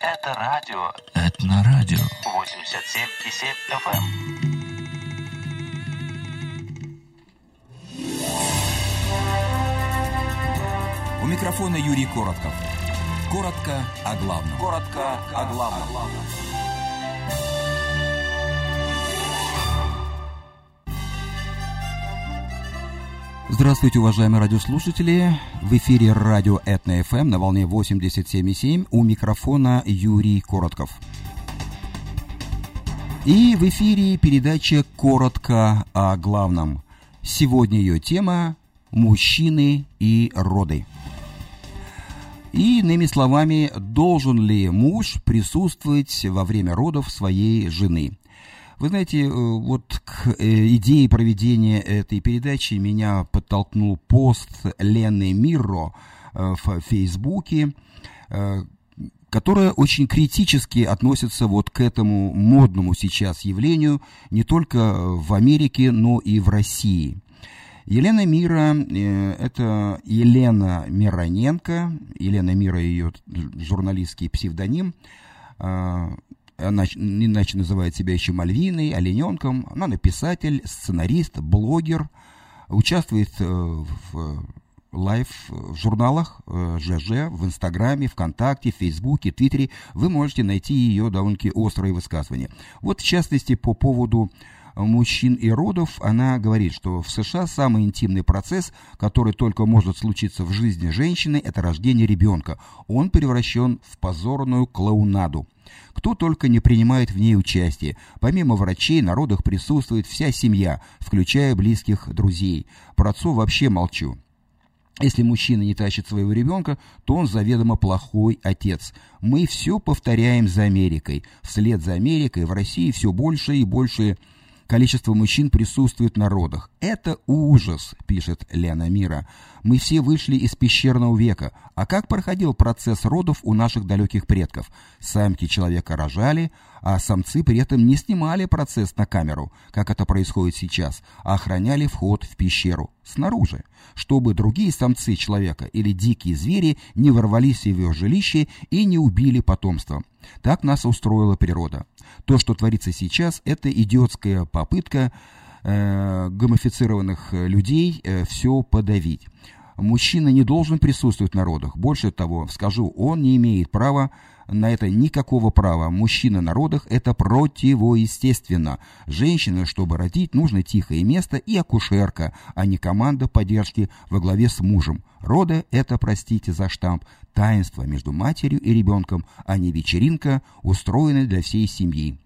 Это радио. Это на радио. 87,7 FM. У микрофона Юрий Коротков. Коротко о главном. Коротко о главном. Здравствуйте, уважаемые радиослушатели. В эфире радио Этна ФМ на волне 87,7. У микрофона Юрий Коротков. И в эфире передача «Коротко о главном». Сегодня ее тема «Мужчины и роды». И, иными словами, должен ли муж присутствовать во время родов своей жены? Вы знаете, э, вот к э, идее проведения этой передачи меня подтолкнул пост Лены Мирро э, в Фейсбуке, которая очень критически относится вот к этому модному сейчас явлению не только в Америке, но и в России. Елена Мира это Елена Мироненко, Елена Мира – ее журналистский псевдоним, она иначе называет себя еще Мальвиной, Олененком. Она написатель, сценарист, блогер, участвует э, в live в журналах ЖЖ, в Инстаграме, ВКонтакте, Фейсбуке, Твиттере. Вы можете найти ее довольно-таки острые высказывания. Вот в частности по поводу мужчин и родов, она говорит, что в США самый интимный процесс, который только может случиться в жизни женщины, это рождение ребенка. Он превращен в позорную клоунаду. Кто только не принимает в ней участие. Помимо врачей, на родах присутствует вся семья, включая близких друзей. Про отцов вообще молчу. Если мужчина не тащит своего ребенка, то он заведомо плохой отец. Мы все повторяем за Америкой. Вслед за Америкой в России все больше и больше количество мужчин присутствует на родах. Это ужас, пишет Лена Мира. Мы все вышли из пещерного века. А как проходил процесс родов у наших далеких предков? Самки человека рожали, а самцы при этом не снимали процесс на камеру, как это происходит сейчас, а охраняли вход в пещеру снаружи, чтобы другие самцы человека или дикие звери не ворвались в его жилище и не убили потомство. Так нас устроила природа. То, что творится сейчас, это идиотская попытка э, гомофицированных людей э, все подавить. Мужчина не должен присутствовать на родах. Больше того, скажу, он не имеет права на это никакого права. Мужчина на родах – это противоестественно. Женщина, чтобы родить, нужно тихое место и акушерка, а не команда поддержки во главе с мужем. Роды – это, простите за штамп, таинство между матерью и ребенком, а не вечеринка, устроенная для всей семьи.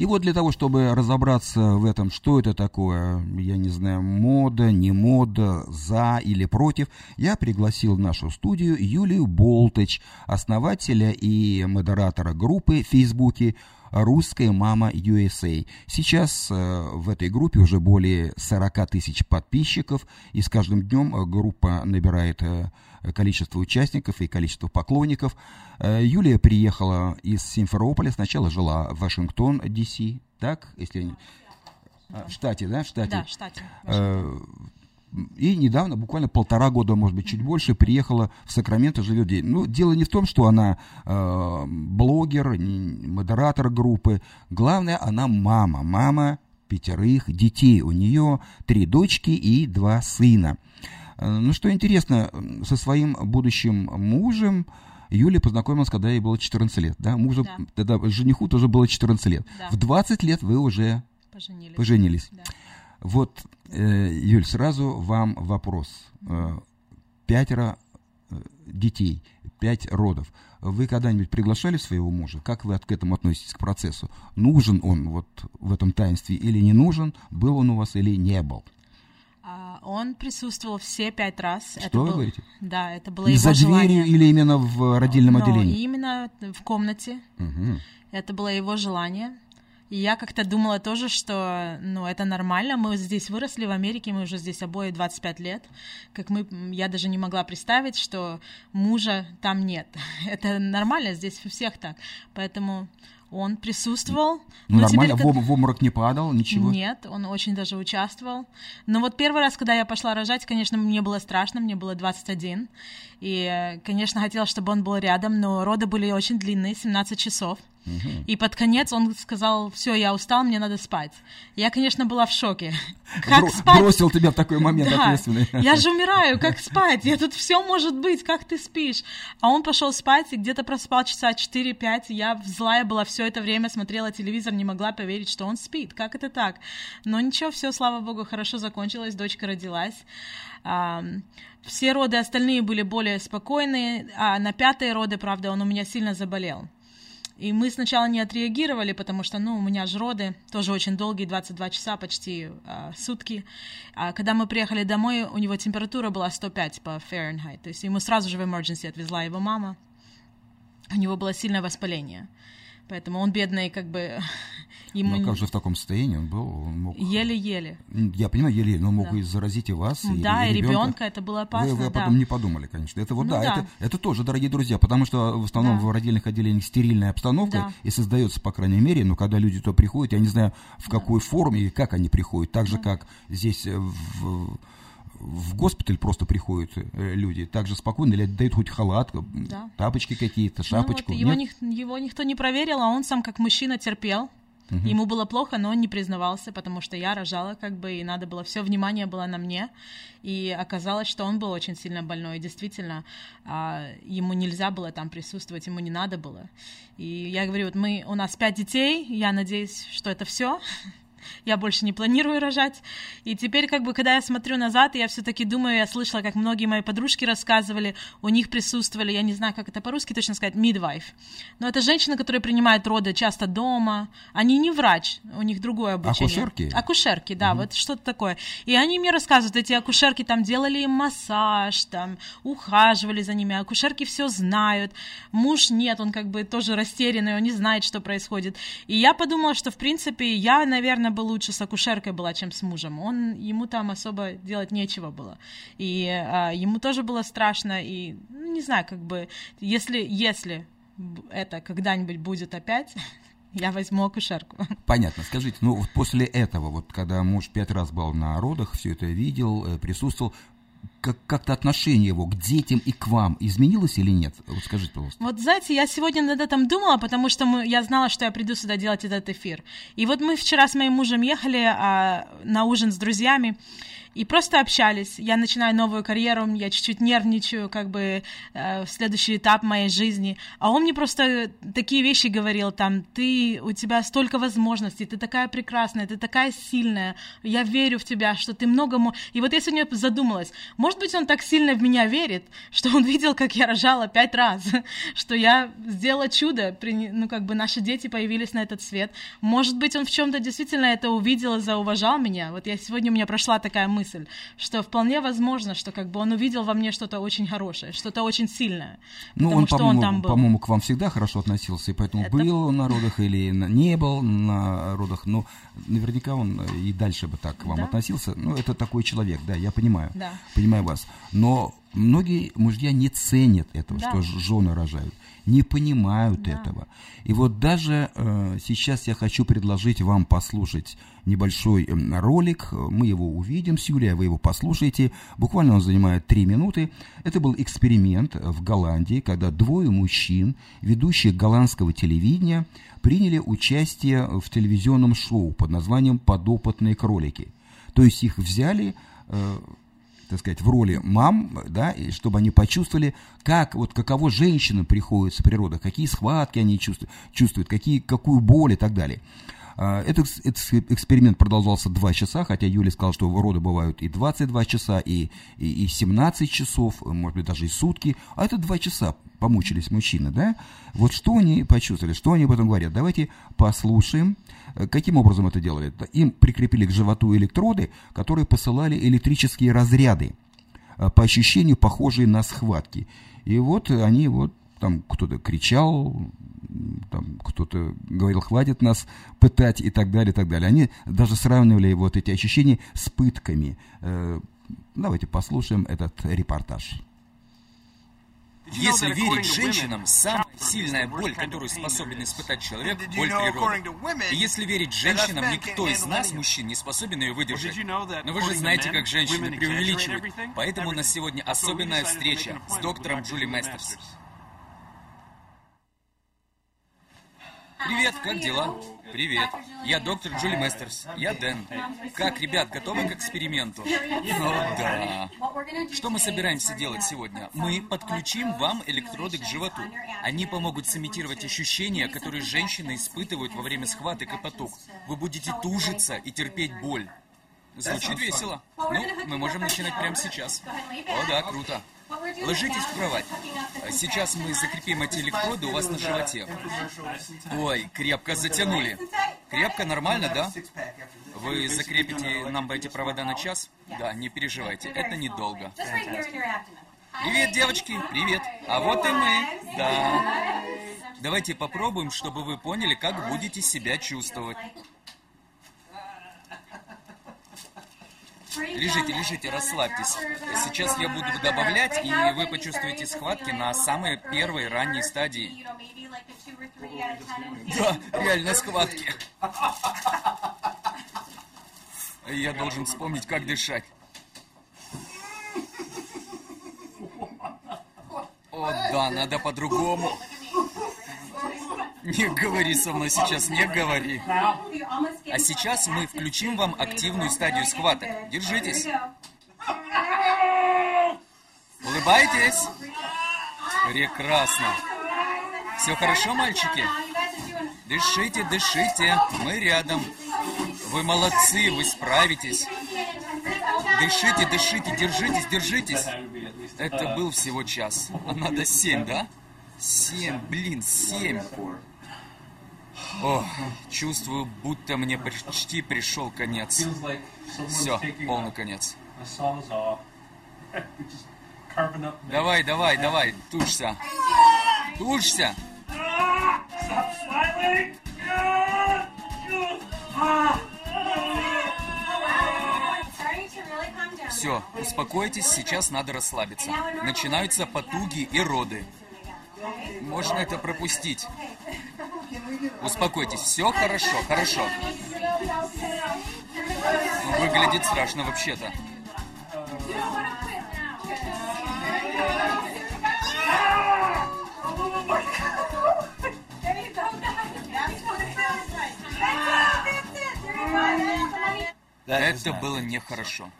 И вот для того, чтобы разобраться в этом, что это такое, я не знаю, мода, не мода, за или против, я пригласил в нашу студию Юлию Болтыч, основателя и модератора группы в Фейсбуке «Русская мама USA». Сейчас э, в этой группе уже более 40 тысяч подписчиков, и с каждым днем э, группа набирает э, количество участников и количество поклонников. Юлия приехала из Симферополя, сначала жила в Вашингтон, Д.С., так, если... А, в штате, да, в штате? Да, в штате. И недавно, буквально полтора года, может быть, чуть больше, приехала в Сакраменто, живет здесь. Ну, дело не в том, что она э, блогер, модератор группы. Главное, она мама. Мама пятерых детей. У нее три дочки и два сына. Э, ну, что интересно, со своим будущим мужем Юлия познакомилась, когда ей было 14 лет. Да? Мужу, да. Тогда жениху тоже было 14 лет. Да. В 20 лет вы уже поженились. поженились. Да. Вот, Юль, сразу вам вопрос. Э, пятеро э, детей, пять родов. Вы когда-нибудь приглашали своего мужа? Как вы к этому относитесь, к процессу? Нужен он вот в этом таинстве или не нужен? Был он у вас или не был? А, он присутствовал все пять раз. Что это вы был, говорите? Да, это было И его за желание. дверью или именно в родильном Но отделении? именно в комнате. Угу. Это было его желание. И я как-то думала тоже, что ну, это нормально. Мы здесь выросли в Америке, мы уже здесь обои 25 лет. Как мы, я даже не могла представить, что мужа там нет. Это нормально, здесь у всех так. Поэтому Он присутствовал. Ну, но нормально, теперь, об- в обморок не падал, ничего. Нет, он очень даже участвовал. Но вот первый раз, когда я пошла рожать, конечно, мне было страшно, мне было 21. И, э, конечно, хотела, чтобы он был рядом, но роды были очень длинные, 17 часов. И под конец он сказал, все, я устал, мне надо спать. Я, конечно, была в шоке. Как Бро- спать? Бросил тебя в такой момент Да, ответственный. я же умираю, как спать? Я тут все может быть, как ты спишь? А он пошел спать и где-то проспал часа 4-5. Я злая была все это время, смотрела телевизор, не могла поверить, что он спит. Как это так? Но ничего, все, слава богу, хорошо закончилось, дочка родилась. Все роды остальные были более спокойные, а на пятые роды, правда, он у меня сильно заболел. И мы сначала не отреагировали, потому что, ну, у меня же роды тоже очень долгие, 22 часа, почти а, сутки. А когда мы приехали домой, у него температура была 105 по Фahrenheit. То есть ему сразу же в emergency отвезла его мама. У него было сильное воспаление. Поэтому он бедный, как бы, ему Ну, а как же в таком состоянии он был? Он мог... еле-еле. Я понимаю, еле, но мог Да. и заразить и вас, и, Да, и ребенка. ребенка, это было опасно, Вы, вы да. потом не подумали, конечно. Это вот Ну да, да. Это, это тоже, дорогие друзья, потому что в основном Да. в родильных отделениях стерильная обстановка Да. и создается, по крайней мере, но когда люди туда приходят, я не знаю, в какой форме и как они приходят, так же, как здесь э, в, в госпиталь просто приходят э, люди, так же спокойно, или дают хоть халат, э, Да. тапочки какие-то, Ну шапочку. вот, его, Нет? ник- его никто не проверил, а он сам как мужчина терпел. Ему было плохо, но он не признавался, потому что я рожала, как бы, и надо было, все внимание было на мне. И оказалось, что он был очень сильно больной. И действительно, а, ему нельзя было там присутствовать, ему не надо было. И я говорю, вот мы, у нас пять детей, я надеюсь, что это все. Я больше не планирую рожать. И теперь, как бы, когда я смотрю назад, я все-таки думаю, я слышала, как многие мои подружки рассказывали, у них присутствовали, я не знаю, как это по-русски точно сказать, midwife. Но это женщины, которые принимают роды часто дома. Они не врач, у них другое обучение. Акушерки? Акушерки, да, вот что-то такое. И они мне рассказывают, эти акушерки там делали им массаж, там ухаживали за ними, акушерки все знают. Муж нет, он как бы тоже растерянный, он не знает, что происходит. И я подумала, что в принципе я, наверное, бы лучше с акушеркой была, чем с мужем. Он ему там особо делать нечего было. И а, ему тоже было страшно. И ну, не знаю, как бы если если это когда-нибудь будет опять, я возьму акушерку. Понятно. Скажите, ну вот после этого, вот когда муж пять раз был на родах, все это видел, э, присутствовал, как- как-то отношение его к детям и к вам изменилось или нет? Вот скажите, пожалуйста. Вот, знаете, я сегодня над этим думала, потому что мы, я знала, что я приду сюда делать этот эфир. И вот мы вчера с моим мужем ехали а, на ужин с друзьями, и просто общались. Я начинаю новую карьеру, я чуть-чуть нервничаю, как бы э, следующий этап моей жизни. А он мне просто такие вещи говорил, там, ты, у тебя столько возможностей, ты такая прекрасная, ты такая сильная, я верю в тебя, что ты много... мо-». И вот я сегодня задумалась, может быть, он так сильно в меня верит, что он видел, как я рожала пять раз, что я сделала чудо, ну, как бы наши дети появились на этот свет. Может быть, он в чем-то действительно это увидел и зауважал меня. Вот я сегодня у меня прошла такая мысль, что вполне возможно, что как бы он увидел во мне что-то очень хорошее, что-то очень сильное, Ну, он, что он по-моему, по-моему, к вам всегда хорошо относился, и поэтому Это- был на родах или не был на родах, но наверняка он и дальше бы так к вам Да. относился. Ну, это такой человек, да, я понимаю, Да. понимаю вас. Но многие мужья не ценят этого, Да. что жены рожают, не понимают Да. этого. И вот даже э, сейчас я хочу предложить вам послушать небольшой м, ролик. Мы его увидим с Юлией, вы его послушаете. Буквально он занимает три минуты. Это был эксперимент в Голландии, когда двое мужчин, ведущих голландского телевидения, приняли участие в телевизионном шоу под названием «Подопытные кролики». То есть их взяли э, так сказать, в роли мам, да, и чтобы они почувствовали, как, вот каково женщинам приходится при родах, какие схватки они чувствуют, чувствуют какие, какую боль и так далее. А, Этот, экс- этот эксперимент продолжался 2 часа, хотя Юля сказала, что роды бывают и 22 часа, и, и, и 17 часов, может быть, даже и сутки, а это 2 часа помучились мужчины, да? Вот что они почувствовали, что они об этом говорят? Давайте послушаем, Э, каким образом это делали. Им прикрепили к животу электроды, которые посылали электрические разряды, э, по ощущению похожие на схватки. И вот они вот там кто-то кричал, там кто-то говорил, хватит нас пытать и так далее, и так далее. Они даже сравнивали вот эти ощущения с пытками. Э, Давайте послушаем этот репортаж. Если верить женщинам, самая сильная боль, которую способен испытать человек, боль природы. И если верить женщинам, никто из нас, мужчин, не способен ее выдержать. Но вы же знаете, как женщины преувеличивают. Поэтому у нас сегодня особенная встреча с доктором Джули Мастерс. Привет, как дела? Привет. Я доктор Джули Мастерс. Я Дэн. Как, ребят, готовы к эксперименту? О, да. Что мы собираемся делать сегодня? Мы подключим вам электроды к животу. Они помогут сымитировать ощущения, которые женщины испытывают во время схваток и потуг. Вы будете тужиться и терпеть боль. Звучит весело. Ну, мы можем начинать прямо сейчас. О, да, круто. Ложитесь в кровать. Сейчас мы закрепим эти электроды у вас на животе. Ой, крепко затянули. Крепко, нормально, да? Вы закрепите нам эти провода на час? Да, не переживайте, это недолго. Привет, девочки, привет. А вот и мы. Да. Давайте попробуем, чтобы вы поняли, как будете себя чувствовать. Лежите, лежите, расслабьтесь. Сейчас я буду добавлять, и вы почувствуете схватки на самой первой ранней стадии. Да, реально схватки. Я должен вспомнить, как дышать. О, да, надо по-другому. Не говори со мной сейчас, не говори. А сейчас мы включим вам активную стадию схваток. Держитесь. Улыбайтесь. Прекрасно. Все хорошо, мальчики? Дышите, дышите. Мы рядом. Вы молодцы, вы справитесь. Дышите, дышите, держитесь, держитесь. Это был всего час. А надо семь, да? Семь, блин, семь. О, чувствую, будто мне почти пришел конец. Все, полный конец. Давай, давай, давай, тушься. Тушься. Все, успокойтесь, сейчас надо расслабиться. Начинаются потуги и роды. Можно это пропустить. Успокойтесь, все хорошо, хорошо. Выглядит страшно вообще-то. Это было нехорошо.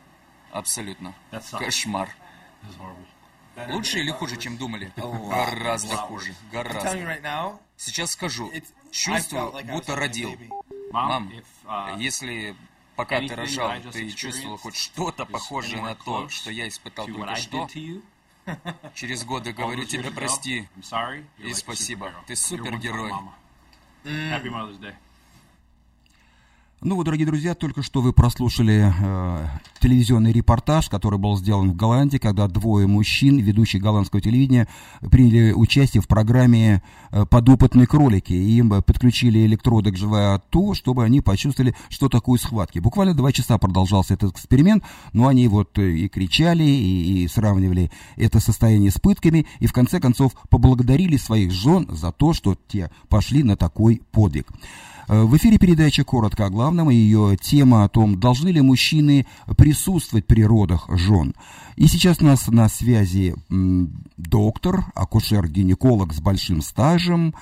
Абсолютно. Кошмар. Лучше или хуже, чем думали? Гораздо хуже. Гораздо. Сейчас скажу. Чувствую, будто родил. Мам, если пока ты рожал, ты чувствовал хоть что-то похожее на то, что я испытал только что, через годы говорю тебе прости и спасибо. Ты супергерой. Ну вот, дорогие друзья, только что вы прослушали э, телевизионный репортаж, который был сделан в Голландии, когда двое мужчин, ведущих голландского телевидения, приняли участие в программе э, «Подопытные кролики». И им подключили электроды к животу, чтобы они почувствовали, что такое схватки. Буквально два часа продолжался этот эксперимент, но они вот и кричали, и, и сравнивали это состояние с пытками, и в конце концов поблагодарили своих жен за то, что те пошли на такой подвиг. Э, в эфире передача «Коротко о главном» и ее тема о том, должны ли мужчины присутствовать при родах жен. И сейчас у нас на связи доктор, акушер-гинеколог с большим стажем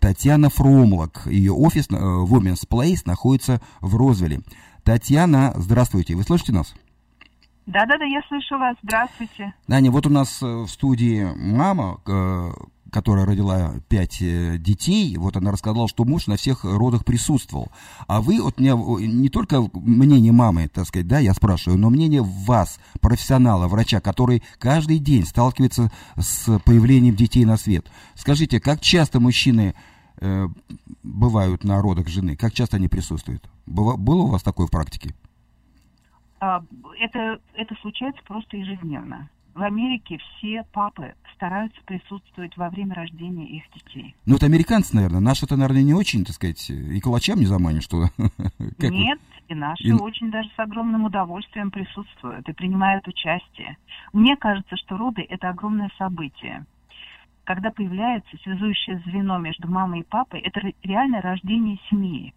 Татьяна Фромлок. Ее офис э, Women's Place находится в Розвилле. Татьяна, здравствуйте, вы слышите нас? Да-да-да, я слышу вас. Здравствуйте. Аня, вот у нас э, в студии мама, которая родила пять э, детей, вот она рассказала, что муж на всех родах присутствовал. А вы, вот мне не только мнение мамы, так сказать, да, я спрашиваю, но мнение вас, профессионала, врача, который каждый день сталкивается с появлением детей на свет. Скажите, как часто мужчины э, бывают на родах жены? Как часто они присутствуют? Было, было у вас такое в практике? А, это, это случается просто ежедневно. В Америке все папы стараются присутствовать во время рождения их детей. Ну, это американцы, наверное. Наши это, наверное, не очень, так сказать, и калачам не заманишь, что... Нет, и наши и... очень даже с огромным удовольствием присутствуют и принимают участие. Мне кажется, что роды – это огромное событие. когда появляется связующее звено между мамой и папой, это реальное рождение семьи.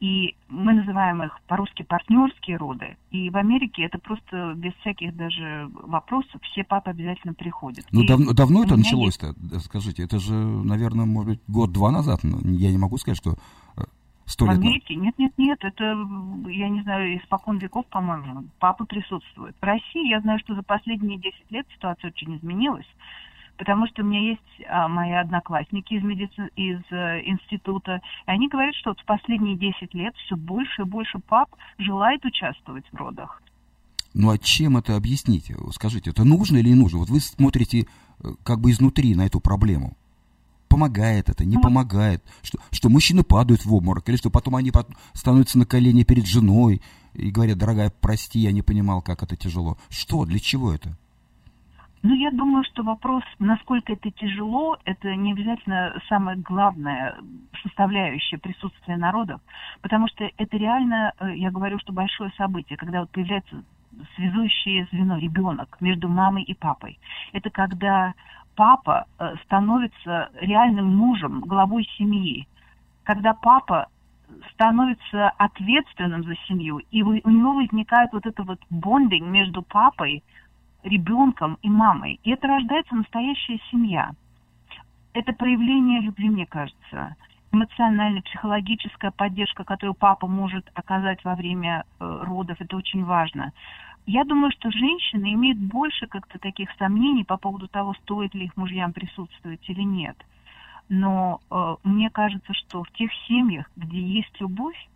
И мы называем их по-русски партнерские роды. И в Америке это просто без всяких даже вопросов все папы обязательно приходят. Ну, дав- давно это началось-то? Да, Скажите, это же, наверное, может быть, год-два назад. Я не могу сказать, что э, сто В лет назад. Америке? Нет, нет, нет, это, я не знаю, испокон веков, по-моему, папы присутствуют. В России я знаю, что за последние 10 лет ситуация очень изменилась, потому что у меня есть а, мои одноклассники из, медици... из э, института, и они говорят, что вот в последние 10 лет все больше и больше пап желает участвовать в родах. Ну, а чем это объяснить? Скажите, это нужно или не нужно? Вот вы смотрите э, как бы изнутри на эту проблему. Помогает это, не Ну, помогает? Что, что мужчины падают в обморок, или что потом они становятся на колени перед женой и говорят, дорогая, прости, я не понимал, как это тяжело. Что, для чего это? Ну, я думаю, что вопрос, насколько это тяжело, это не обязательно самая главная составляющая присутствия народов, потому что это реально, э, я говорю, что большое событие, когда вот появляется связующее звено ребенок между мамой и папой. Это когда папа э, становится реальным мужем, главой семьи, когда папа становится ответственным за семью, и у него возникает вот это вот бондинг между папой, ребенком и мамой. И это рождается настоящая семья. Это проявление любви, мне кажется. Эмоциональная, психологическая поддержка, которую папа может оказать во время э, родов, это очень важно. Я думаю, что женщины имеют больше как-то таких сомнений по поводу того, стоит ли их мужьям присутствовать или нет. Но э, мне кажется, что в тех семьях, где есть любовь,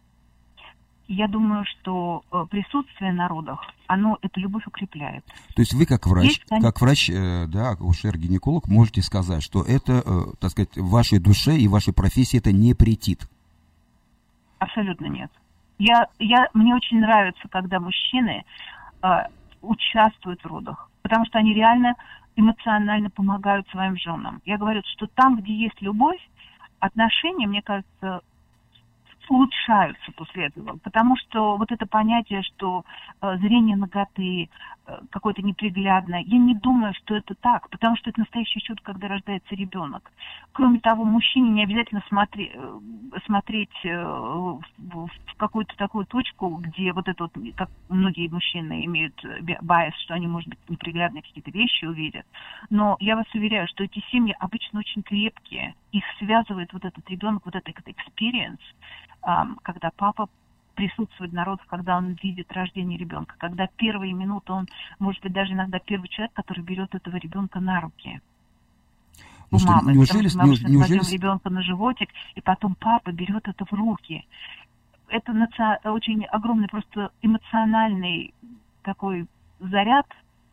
я думаю, что э, присутствие на родах, оно эту любовь укрепляет. То есть вы как врач, Есть, как врач, э, да, акушер-гинеколог, можете сказать, что это, э, так сказать, вашей душе и вашей профессии это не претит. Абсолютно нет. Я, я, мне очень нравится, когда мужчины э, участвуют в родах, потому что они реально эмоционально помогают своим женам. Я говорю, что там, где есть любовь, отношения, мне кажется, улучшаются после этого, потому что вот это понятие, что э, зрение ноготы э, какое-то неприглядное, я не думаю, что это так, потому что это настоящее чудо, когда рождается ребенок. Кроме того, мужчине не обязательно смотри, э, смотреть э, в, в какую-то такую точку, где вот это вот, как многие мужчины имеют э, байс, что они, может быть, неприглядные какие-то вещи увидят. Но я вас уверяю, что эти семьи обычно очень крепкие. Их связывает вот этот ребенок, вот этот experience, когда папа присутствует на родах, когда он видит рождение ребенка, когда первые минуты он, может быть, даже иногда первый человек, который берет этого ребенка на руки. Ну у что, мамы, неужели, потому что мы неужели, кладем ребенка на животик, и потом папа берет это в руки. Это наци- очень огромный просто эмоциональный такой заряд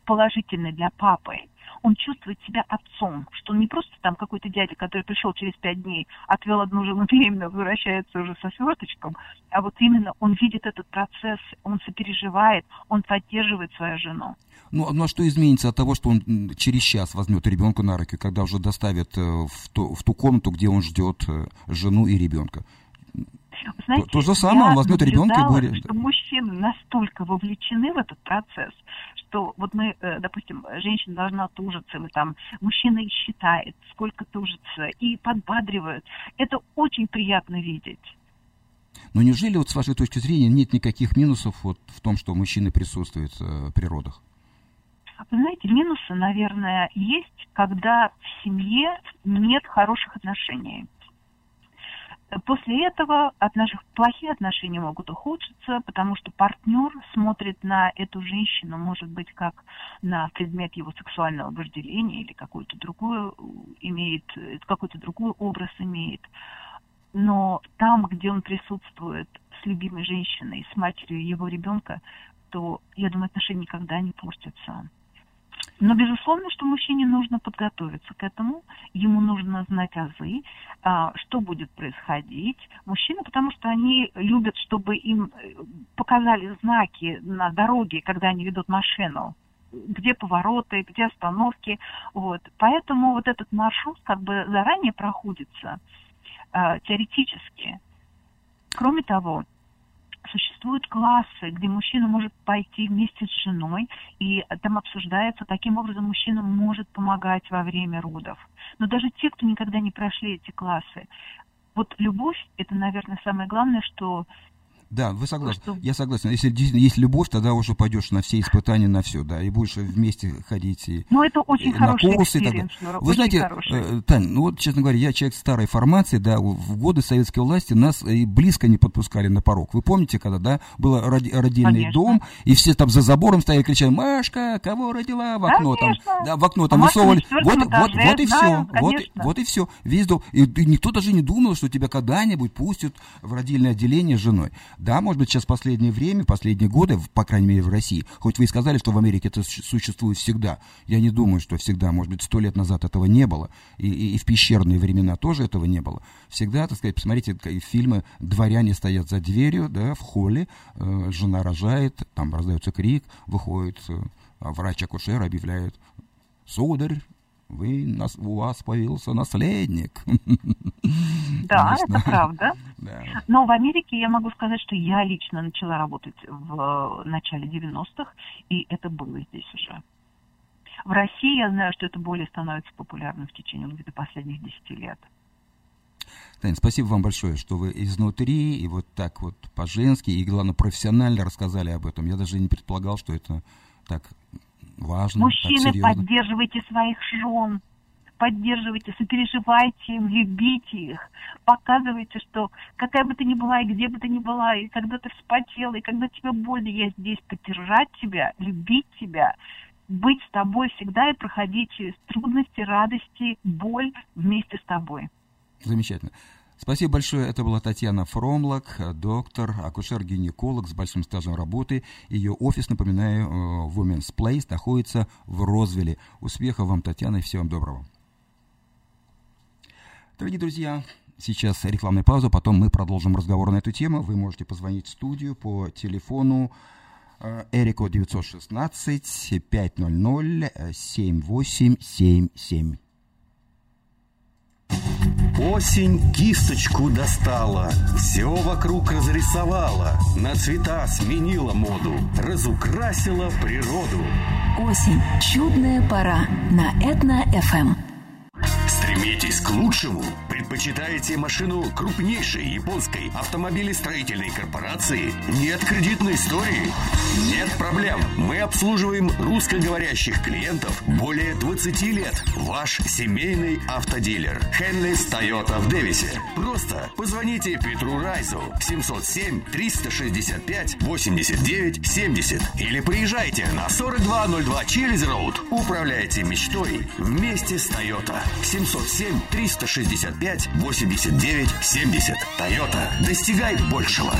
положительный для папы. Он чувствует себя отцом, что он не просто там какой-то дядя, который пришел через пять дней, отвел одну жену беременную, возвращается уже со сверточком, а вот именно он видит этот процесс, он сопереживает, он поддерживает свою жену. Ну, ну а что изменится от того, что он через час возьмет ребенка на руки, когда уже доставит э, в ту, в ту комнату, где он ждет э, жену и ребенка? Знаете, то же самое, он возьмет ребенка и будет- что мужчины настолько вовлечены в этот процесс, что вот мы, э, допустим, женщина должна тужиться, или там мужчина и считает, сколько тужится, и подбадривают. Это очень приятно видеть. Но неужели вот с вашей точки зрения нет никаких минусов вот в том, что мужчины присутствуют э, при родах? Вы знаете, минусы, наверное, есть, когда в семье нет хороших отношений. После этого от наших плохие отношения могут ухудшиться, потому что партнер смотрит на эту женщину, может быть, как на предмет его сексуального вожделения или какой-то другой имеет, какой-то другой образ имеет. Но там, где он присутствует с любимой женщиной, с матерью его ребенка, то, я думаю, отношения никогда не портятся. Но, безусловно, что мужчине нужно подготовиться к этому, ему нужно знать азы, а, что будет происходить. Мужчины, потому что они любят, чтобы им э, показали знаки на дороге, когда они ведут машину, где повороты, где остановки. Вот. Поэтому вот этот маршрут как бы заранее проходится а, теоретически. Кроме того, существуют классы, где мужчина может пойти вместе с женой, и там обсуждается, каким образом мужчина может помогать во время родов. Но даже те, кто никогда не прошли эти классы, вот любовь, это, наверное, самое главное, что да, вы согласны. Что... Я согласен. Если действительно есть любовь, тогда уже пойдешь на все испытания, на все, да, и будешь вместе ходить и Ну, это очень на курсы и так экспириенс, далее. Нура, Вы знаете, хороший. э, Тань, ну вот, честно говоря, я человек старой формации, да, в годы советской власти нас и близко не подпускали на порог. Вы помните, когда, да, был роди- родильный Конечно. дом, и все там за забором стояли, кричали, Машка, кого родила? В окно Конечно. там, да, в окно там высовывали. Вот, вот, вот и все, вот, вот и все. Весь дом. И, и никто даже не думал, что тебя когда-нибудь пустят в родильное отделение с женой. Да, может быть, сейчас последнее время, последние годы, по крайней мере, в России, хоть вы и сказали, что в Америке это су- существует всегда, я не думаю, что всегда, может быть, сто лет назад этого не было, и, и- и в пещерные времена тоже этого не было. Всегда, так сказать, посмотрите, фильмы «Дворяне стоят за дверью», да, в холле, э, жена рожает, там раздается крик, выходит э, врач-акушер, объявляет сударь, вы, нас, у вас появился наследник. Да, Конечно. это правда. Да. Но в Америке я могу сказать, что я лично начала работать в э, начале 90-х, и это было здесь уже. В России я знаю, что это более становится популярным в течение где-то последних 10 лет. Тань, спасибо вам большое, что вы изнутри и вот так вот по-женски и, главное, профессионально рассказали об этом. Я даже не предполагал, что это так важно, Мужчины, поддерживайте своих жен, поддерживайте, сопереживайте им, любите их, показывайте, что какая бы ты ни была, и где бы ты ни была, и когда ты вспотела, и когда тебе больно, я здесь поддержать тебя, любить тебя, быть с тобой всегда и проходить через трудности, радости, боль вместе с тобой. Замечательно. Спасибо большое. Это была Татьяна Фромлак, доктор, акушер-гинеколог с большим стажем работы. Ее офис, напоминаю, э, Women's Place, находится в Розвилле. Успехов вам, Татьяна, и всего вам доброго. Дорогие друзья, сейчас рекламная пауза, потом мы продолжим разговор на эту тему. Вы можете позвонить в студию по телефону э, Эрико 916 500 7877. Осень кисточку достала, все вокруг разрисовала, на цвета сменила моду, разукрасила природу. Осень. Чудная пора на Этно-ФМ. Стремитесь к лучшему? Предпочитаете машину крупнейшей японской автомобилестроительной корпорации? Нет кредитной истории? Нет проблем. Мы обслуживаем русскоговорящих клиентов более 20 лет. Ваш семейный автодилер. Хенлис Тойота в Дэвисе. Просто позвоните Петру Райзу 707 365 89 70 или приезжайте на 4202 Чилиз Роуд. Управляйте мечтой вместе с Тойота. 707 365 89 70. Тойота. Достигай большего.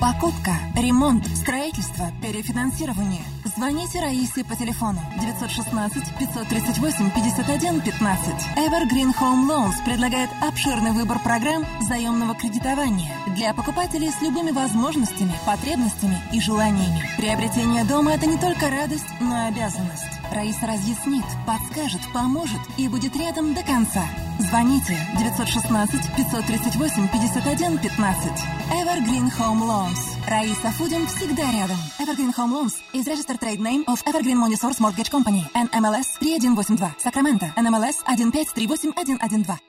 Покупка, ремонт, строительство, перефинансирование. Звоните Раисе по телефону 916 538 51 15. Evergreen Home Loans предлагает обширный выбор программ заемного кредитования для покупателей с любыми возможностями, потребностями и желаниями. Приобретение дома – это не только радость, но и обязанность. Раиса разъяснит, подскажет, поможет и будет рядом до конца. Звоните 916 538 51 15. Evergreen Home Loans. Раиса Фудин всегда рядом. Evergreen Home Loans is registered trade name of Evergreen Money Source Mortgage Company. NMLS 3182. Сакраменто. NMLS 1538112.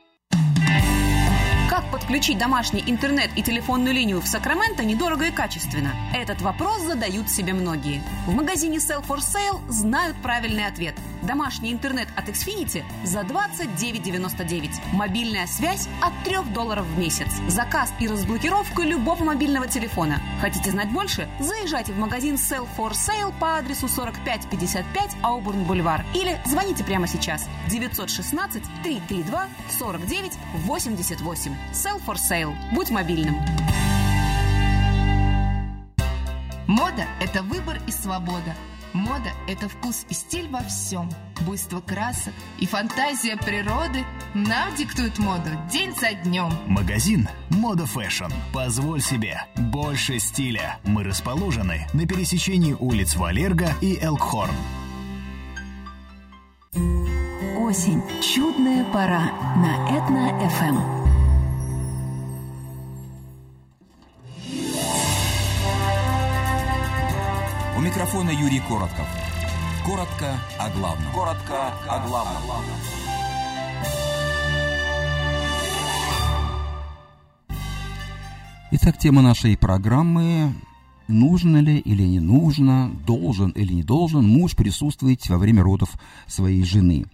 Подключить домашний интернет и телефонную линию в Сакраменто недорого и качественно? Этот вопрос задают себе многие. В магазине Sell for Sale знают правильный ответ. Домашний интернет от Xfinity за 29,99. Мобильная связь от 3 долларов в месяц. Заказ и разблокировка любого мобильного телефона. Хотите знать больше? Заезжайте в магазин Sell for Sale по адресу 4555 Аубурн Бульвар или звоните прямо сейчас 916 332 49 88. Sell for Sale. Будь мобильным. Мода – это выбор и свобода. Мода – это вкус и стиль во всем. Буйство красок и фантазия природы нам диктуют моду день за днем. Магазин Мода Fashion. Позволь себе больше стиля. Мы расположены на пересечении улиц Walerga и Elkhorn. Осень. Чудная пора на Этно-ФМ. Микрофона Юрий Коротков. Коротко о главном. Коротко о главном. Итак, тема нашей программы нужно ли или не нужно, должен или не должен муж присутствовать во время родов своей жены.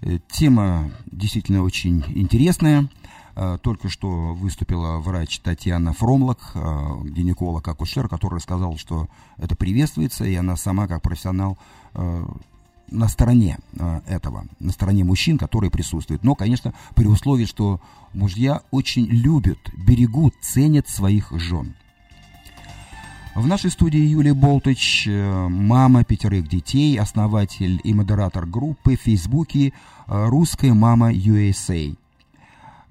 Э, тема действительно очень интересная. Э, только что выступила врач Татьяна Фромлок, э, гинеколог-акушер, который сказал, что это приветствуется, и она сама, как профессионал, на стороне этого, на стороне мужчин, которые присутствуют. Но, конечно, при условии, что мужья очень любят, берегут, ценят своих жен. В нашей студии Юлия Болтыч, э, мама пятерых детей, основатель и модератор группы в Фейсбуке э, «Русская мама USA».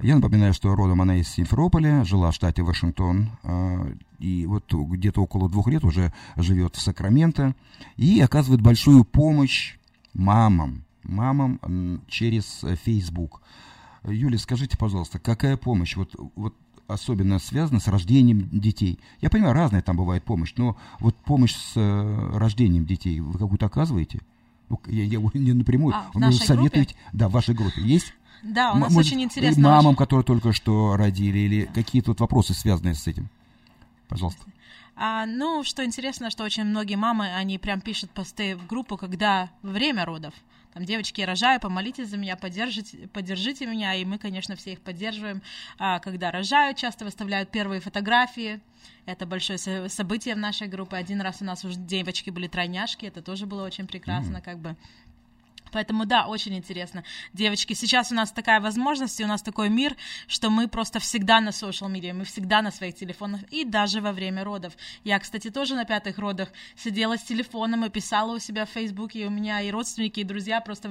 Я напоминаю, что родом она из Симферополя, жила в штате Вашингтон, э, и вот где-то около двух лет уже живет в Сакраменто, и оказывает большую помощь мамам, мамам через Facebook. Юлия, скажите, пожалуйста, какая помощь? Вот, вот особенно связано с рождением детей. Я понимаю, разная там бывает помощь, но вот помощь с э, рождением детей вы какую-то оказываете? Ну, я, я не напрямую, а, в вы советуете? Группе? Да, в вашей группе есть? Да, у нас Может, очень интересно. Мамам, очень... которые только что родили, или какие-то вот вопросы, связанные с этим? Пожалуйста. А, ну, что интересно, что очень многие мамы, они прям пишут посты в группу, когда время родов. Там, девочки, я рожаю, помолитесь за меня, поддержите, поддержите меня, и мы, конечно, все их поддерживаем. А, когда рожают, часто выставляют первые фотографии, это большое событие в нашей группе. Один раз у нас уже девочки были тройняшки, это тоже было очень прекрасно, mm-hmm. как бы. Поэтому да, очень интересно. Девочки, сейчас у нас такая возможность, и у нас такой мир, что мы просто всегда на social media, мы всегда на своих телефонах, и даже во время родов. Я, кстати, тоже на пятых родах сидела с телефоном и писала у себя в Фейсбуке, и у меня и родственники, и друзья просто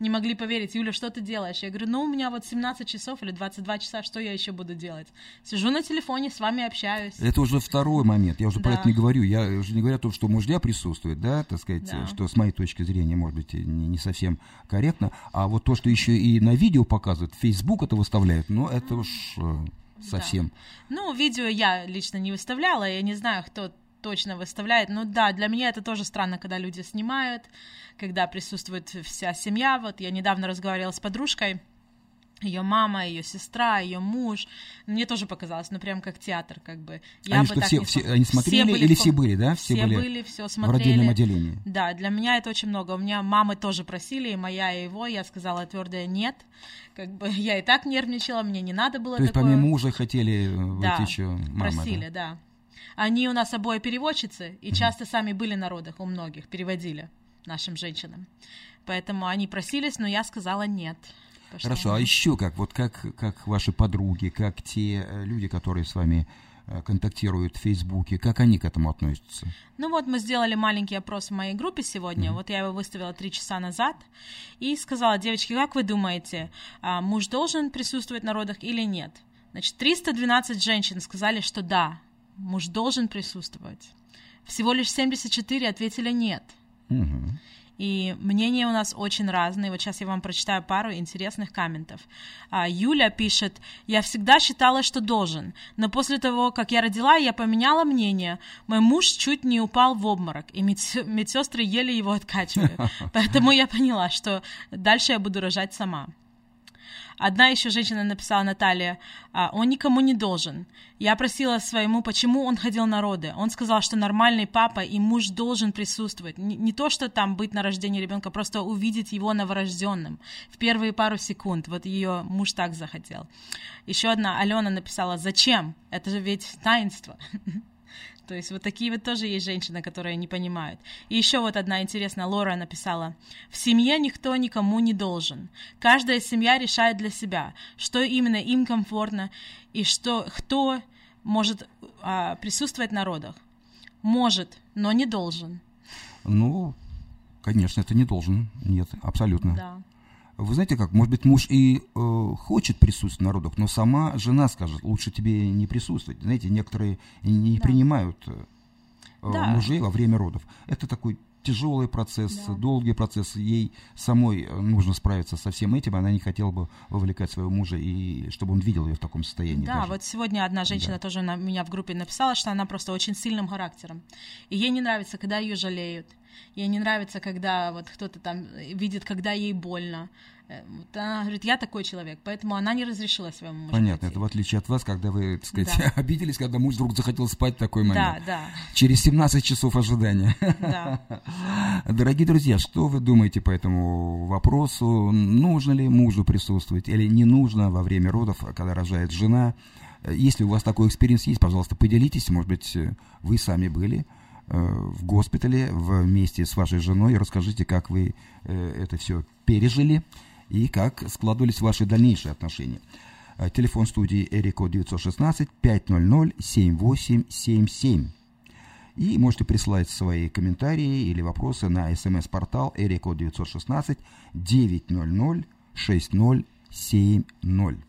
не могли поверить. Юля, что ты делаешь? Я говорю, ну, у меня вот 17 часов или 22 часа, что я еще буду делать? Сижу на телефоне, с вами общаюсь. Это уже второй момент, я уже да. про это не говорю. Я уже не говорю о том, что мужья присутствуют, да, так сказать, да. что с моей точки зрения, может быть, не совсем совсем корректно. А вот то, что еще и на видео показывают, Facebook это выставляет, ну, это уж э, совсем. Да. Ну, видео я лично не выставляла, я не знаю, кто точно выставляет. Но да, для меня это тоже странно, когда люди снимают, когда присутствует вся семья. Вот я недавно разговаривала с подружкой, ее мама, ее сестра, ее муж. Мне тоже показалось, ну прям как театр, как бы. Я они бы что, все, все, они смотрели все были или в... все были, да? Все, все были, были, все смотрели. В родильном отделении. Да, для меня это очень много. У меня мамы тоже просили, и моя, и его. Я сказала твердое нет. Как бы я и так нервничала, мне не надо было То есть такое. помимо мужа хотели да, выйти еще мама, просили, да? да. Они у нас обои переводчицы, и часто сами были на родах, у многих, переводили нашим женщинам. Поэтому они просились, но я сказала нет. Хорошо, а еще как, вот как, как ваши подруги, как те э, люди, которые с вами э, контактируют в Фейсбуке, как они к этому относятся? Ну вот мы сделали маленький опрос в моей группе сегодня, mm-hmm. вот я его выставила три часа назад, и сказала, девочки, как вы думаете, а, муж должен присутствовать на родах или нет? Значит, 312 женщин сказали, что да, муж должен присутствовать. Всего лишь 74 ответили нет. Mm-hmm. И мнения у нас очень разные. Вот сейчас я вам прочитаю пару интересных комментов. А, Юля пишет, я всегда считала, что должен, но после того, как я родила, я поменяла мнение. Мой муж чуть не упал в обморок, и медсестры еле его откачивали. Поэтому я поняла, что дальше я буду рожать сама. Одна еще женщина написала Наталья, «А, он никому не должен. Я просила своему, почему он ходил на роды. Он сказал, что нормальный папа и муж должен присутствовать. Не, то, что там быть на рождении ребенка, просто увидеть его новорожденным в первые пару секунд. Вот ее муж так захотел. Еще одна Алена написала, зачем? Это же ведь таинство. То есть вот такие вот тоже есть женщины, которые не понимают. И еще вот одна интересная, Лора написала, в семье никто никому не должен. Каждая семья решает для себя, что именно им комфортно и что, кто может а, присутствовать на родах. Может, но не должен. Ну, конечно, это не должен. Нет, абсолютно. Да. Вы знаете как, может быть, муж и э, хочет присутствовать на родах, но сама жена скажет, лучше тебе не присутствовать. Знаете, некоторые не да. принимают э, да. мужей во время родов. Это такой тяжелый процесс, да. долгий процесс. Ей самой нужно справиться со всем этим. Она не хотела бы вовлекать своего мужа, и чтобы он видел ее в таком состоянии. Да, даже. вот сегодня одна женщина да. тоже на меня в группе написала, что она просто очень сильным характером. И ей не нравится, когда ее жалеют. Ей не нравится, когда вот кто-то там видит, когда ей больно. Э, вот она говорит, я такой человек, поэтому она не разрешила своему мужу. Понятно, пойти. это в отличие от вас, когда вы, так сказать, да. обиделись, когда муж вдруг захотел спать в такой момент. Да, да. Через 17 часов ожидания. Да. Дорогие друзья, что вы думаете по этому вопросу? Нужно ли мужу присутствовать или не нужно во время родов, когда рожает жена? Если у вас такой experience есть, пожалуйста, поделитесь. Может быть, вы сами были э, в госпитале вместе с вашей женой. Расскажите, как вы э, это все пережили и как складывались ваши дальнейшие отношения. Э, телефон студии area code 916 500 7877. И можете присылать свои комментарии или вопросы на смс-портал Эрико 916 900 6070.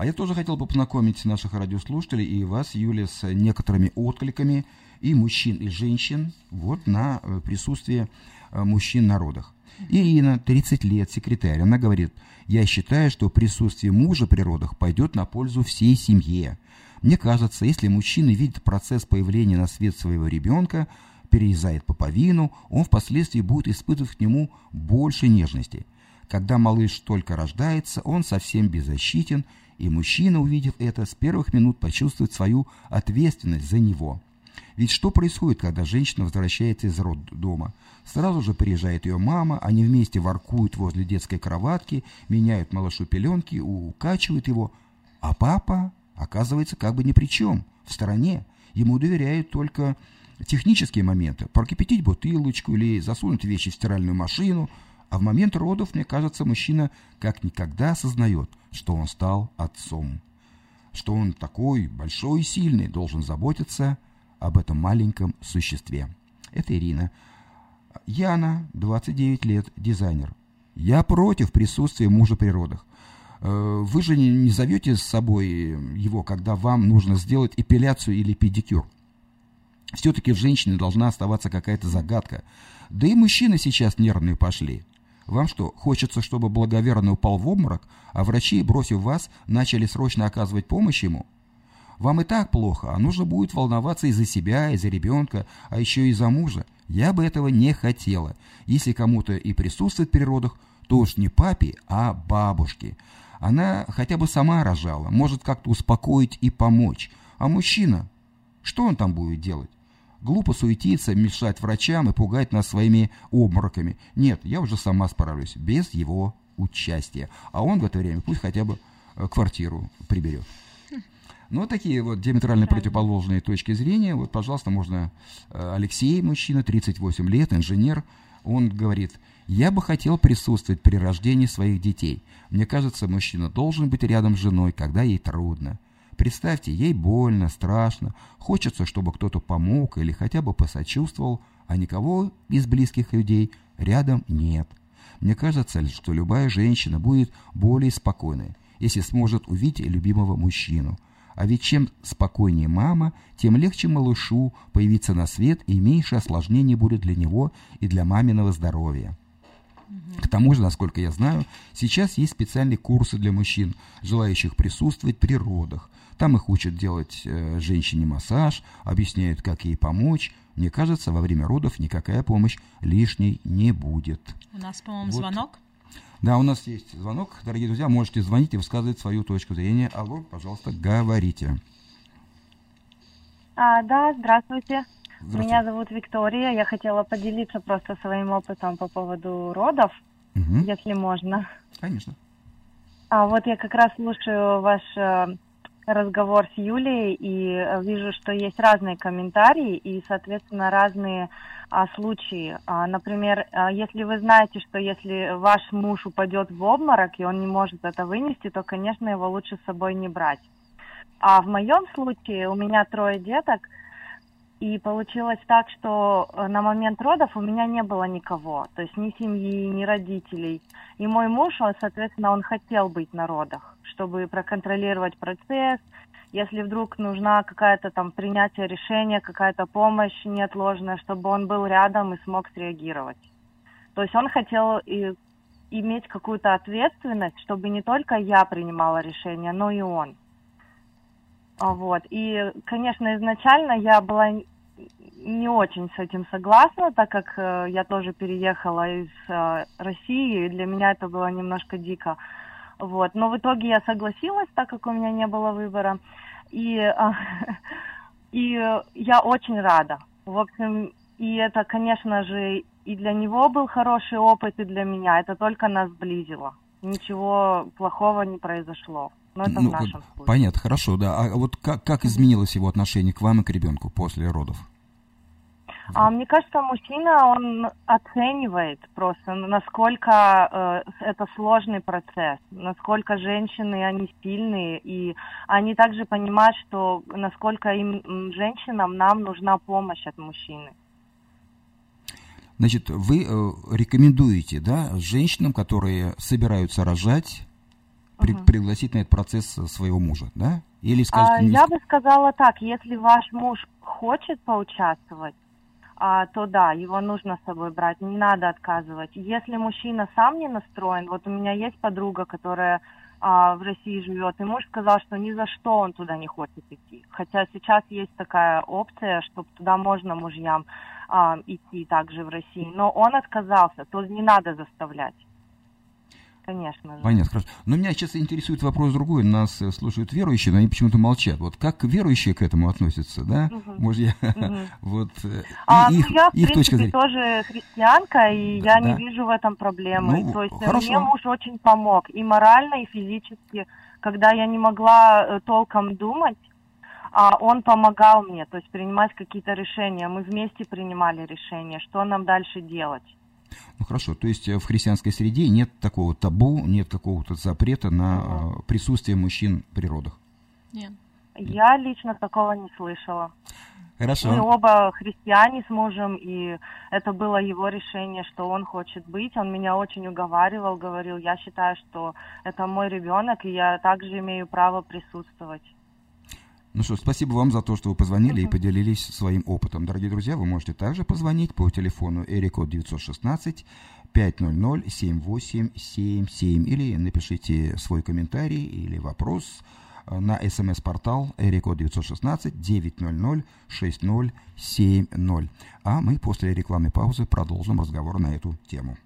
А я тоже хотел бы познакомить наших радиослушателей и вас, Юлия, с некоторыми откликами и мужчин, и женщин вот на э, присутствие э, мужчин на родах. Ирина, 30 лет, секретарь, она говорит, я считаю, что присутствие мужа при родах пойдет на пользу всей семье. Мне кажется, если мужчина видит процесс появления на свет своего ребенка, переезжает пуповину, он впоследствии будет испытывать к нему больше нежности. Когда малыш только рождается, он совсем беззащитен, и мужчина, увидев это, с первых минут почувствует свою ответственность за него. Ведь что происходит, когда женщина возвращается из роддома? Сразу же приезжает ее мама, они вместе воркуют возле детской кроватки, меняют малышу пеленки, укачивают его, а папа оказывается как бы ни при чем, в стороне. Ему доверяют только технические моменты, прокипятить бутылочку или засунуть вещи в стиральную машину, а в момент родов, мне кажется, мужчина как никогда осознает, что он стал отцом, что он такой большой и сильный, должен заботиться об этом маленьком существе. Это Ирина. Яна, 29 лет, дизайнер. Я против присутствия мужа при родах. Э, вы же не зовете с собой его, когда вам нужно сделать эпиляцию или педикюр. Все-таки в женщине должна оставаться какая-то загадка. Да и мужчины сейчас нервные пошли. Вам что, хочется, чтобы благоверный упал в обморок, а врачи, бросив вас, начали срочно оказывать помощь ему? Вам и так плохо, а нужно будет волноваться и за себя, и за ребенка, а еще и за мужа. Я бы этого не хотела. Если кому-то и присутствует при родах, то уж не папе, а бабушке. Она хотя бы сама рожала, может как-то успокоить и помочь. А мужчина, что он там будет делать? Глупо суетиться, мешать врачам и пугать нас своими обмороками. Нет, я уже сама справлюсь, без его участия. А он в это время пусть хотя бы э, квартиру приберет. Ну, такие вот диаметрально Правильно. противоположные точки зрения. Вот, пожалуйста, можно... Э, Алексей, мужчина, 38 лет, инженер, он говорит, я бы хотел присутствовать при рождении своих детей. Мне кажется, мужчина должен быть рядом с женой, когда ей трудно. Представьте, ей больно, страшно, хочется, чтобы кто-то помог или хотя бы посочувствовал, а никого из близких людей рядом нет. Мне кажется, что любая женщина будет более спокойной, если сможет увидеть любимого мужчину – а ведь чем спокойнее мама, тем легче малышу появиться на свет и меньше осложнений будет для него и для маминого здоровья. К тому же, насколько я знаю, сейчас есть специальные курсы для мужчин, желающих присутствовать при родах. Там их учат делать э, женщине массаж, объясняют, как ей помочь. Мне кажется, во время родов никакая помощь лишней не будет. У нас, по-моему, вот. звонок. Да, у нас есть звонок. Дорогие друзья, можете звонить и высказывать свою точку зрения. Алло, пожалуйста, говорите. А, да, здравствуйте. здравствуйте. Меня зовут Виктория. Я хотела поделиться просто своим опытом по поводу родов, угу. если можно. Конечно. А вот я как раз слушаю ваш э, разговор с Юлией и э, вижу, что есть разные комментарии и, соответственно, разные а, случаи. А, например, а, если вы знаете, что если ваш муж упадет в обморок и он не может это вынести, то, конечно, его лучше с собой не брать. А в моем случае у меня трое деток, и получилось так, что э, на момент родов у меня не было никого, то есть ни семьи, ни родителей. И мой муж, он, соответственно, он хотел быть на родах, чтобы проконтролировать процесс, если вдруг нужна какая-то там принятие решения, какая-то помощь неотложная, чтобы он был рядом и смог среагировать. То есть он хотел и иметь какую-то ответственность, чтобы не только я принимала решение, но и он. А Вот. И, конечно, изначально я была не очень с этим согласна, так как э, я тоже переехала из э, России, и для меня это было немножко дико. Вот. Но в итоге я согласилась, так как у меня не было выбора. И, э, и я очень рада. В общем, и это, конечно же, и для него был хороший опыт, и для меня. Это только нас сблизило. Ничего плохого не произошло. Но это Ну, в нашем вот, случае. понятно, хорошо, да. А вот как, как изменилось его отношение к вам и к ребенку после родов? А мне кажется, мужчина, он оценивает просто, насколько э, это сложный процесс, насколько женщины, они сильные, и они также понимают, что насколько им, женщинам, нам нужна помощь от мужчины. Значит, вы э, рекомендуете, да, женщинам, которые собираются рожать, при- пригласить на этот процесс своего мужа, да? Или А, скажете, не я бы сказала так, если ваш муж хочет поучаствовать, а, то да, его нужно с собой брать, не надо отказывать. Если мужчина сам не настроен, вот у меня есть подруга, которая а, в России живет, и муж сказал, что ни за что он туда не хочет идти. Хотя сейчас есть такая опция, что туда можно мужьям а, идти также в России, но он отказался, то не надо заставлять. Конечно же. Понятно, хорошо. Но меня сейчас интересует вопрос другой. Нас э, слушают верующие, но они почему-то молчат. Вот как верующие к этому относятся, да? Мгм. Мужья. Мгм. Вот э, А, и ну, их, я, в их принципе, зрения. тоже христианка, и я да. не вижу в этом проблемы. Ну, То есть э, хорошо. мне муж очень помог и морально, и физически. Когда я не могла толком думать, а он помогал мне, то есть принимать какие-то решения. Мы вместе принимали решения, что нам дальше делать. Ну хорошо, то есть э, в христианской среде нет такого табу, нет какого-то запрета на э, присутствие мужчин в природах. Нет. Я лично такого не слышала. Хорошо. Мы оба христиане с мужем, и это было его решение, что он хочет быть. Он меня очень уговаривал, говорил, я считаю, что это мой ребенок, и я также имею право присутствовать. Ну что, спасибо вам за то, что вы позвонили и поделились своим опытом. Дорогие друзья, вы можете также позвонить по телефону Эрикод 916 500 7877 или напишите свой комментарий или вопрос э, на смс-портал Эрикод 916 900 6070. А мы после рекламной паузы продолжим разговор на эту тему.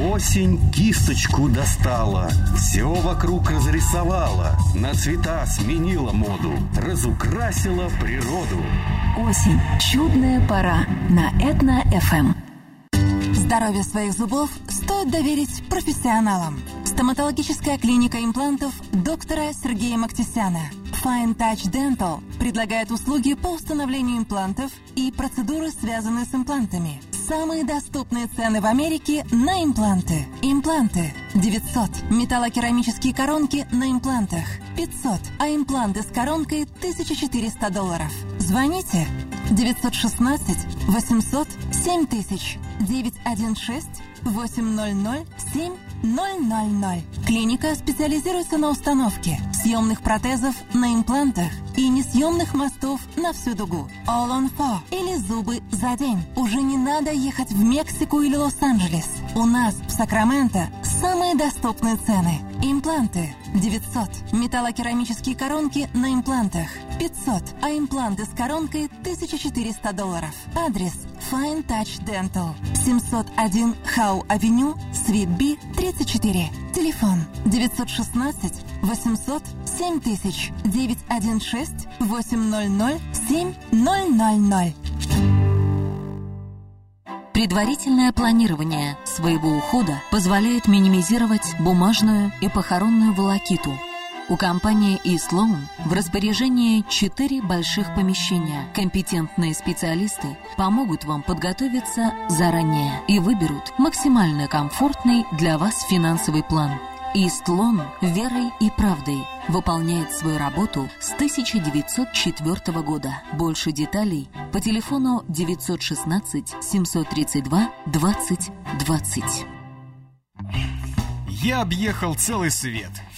Осень кисточку достала, все вокруг разрисовала, на цвета сменила моду, разукрасила природу. Осень. Чудная пора на Этно-ФМ. Здоровье своих зубов стоит доверить профессионалам. Стоматологическая клиника имплантов доктора Сергея Мактисяна. Fine Touch Dental предлагает услуги по установлению имплантов и процедуры, связанные с имплантами. Самые доступные цены в Америке на импланты. Импланты 900. Металлокерамические коронки на имплантах 500. А импланты с коронкой 1400 долларов. Звоните 916 800 7000 916 800 7000. Клиника специализируется на установке съемных протезов на имплантах и несъемных мостов на всю дугу. All on four или зубы за день. Уже не надо ехать в Мексику или Лос-Анджелес. У нас в Сакраменто самые доступные цены. Импланты 900. Металлокерамические коронки на имплантах 500. А импланты с коронкой 1400 долларов. Адрес Fine Touch Dental 701 Хау Авеню, Свит Би, 34. Телефон 916 800 7000 916 800 7000. Предварительное планирование своего ухода позволяет минимизировать бумажную и похоронную волокиту. У компании eSloan в распоряжении четыре больших помещения. Компетентные специалисты помогут вам подготовиться заранее и выберут максимально комфортный для вас финансовый план. Истлон верой и правдой выполняет свою работу с 1904 года. Больше деталей по телефону 916 732 20 20. Я объехал целый свет,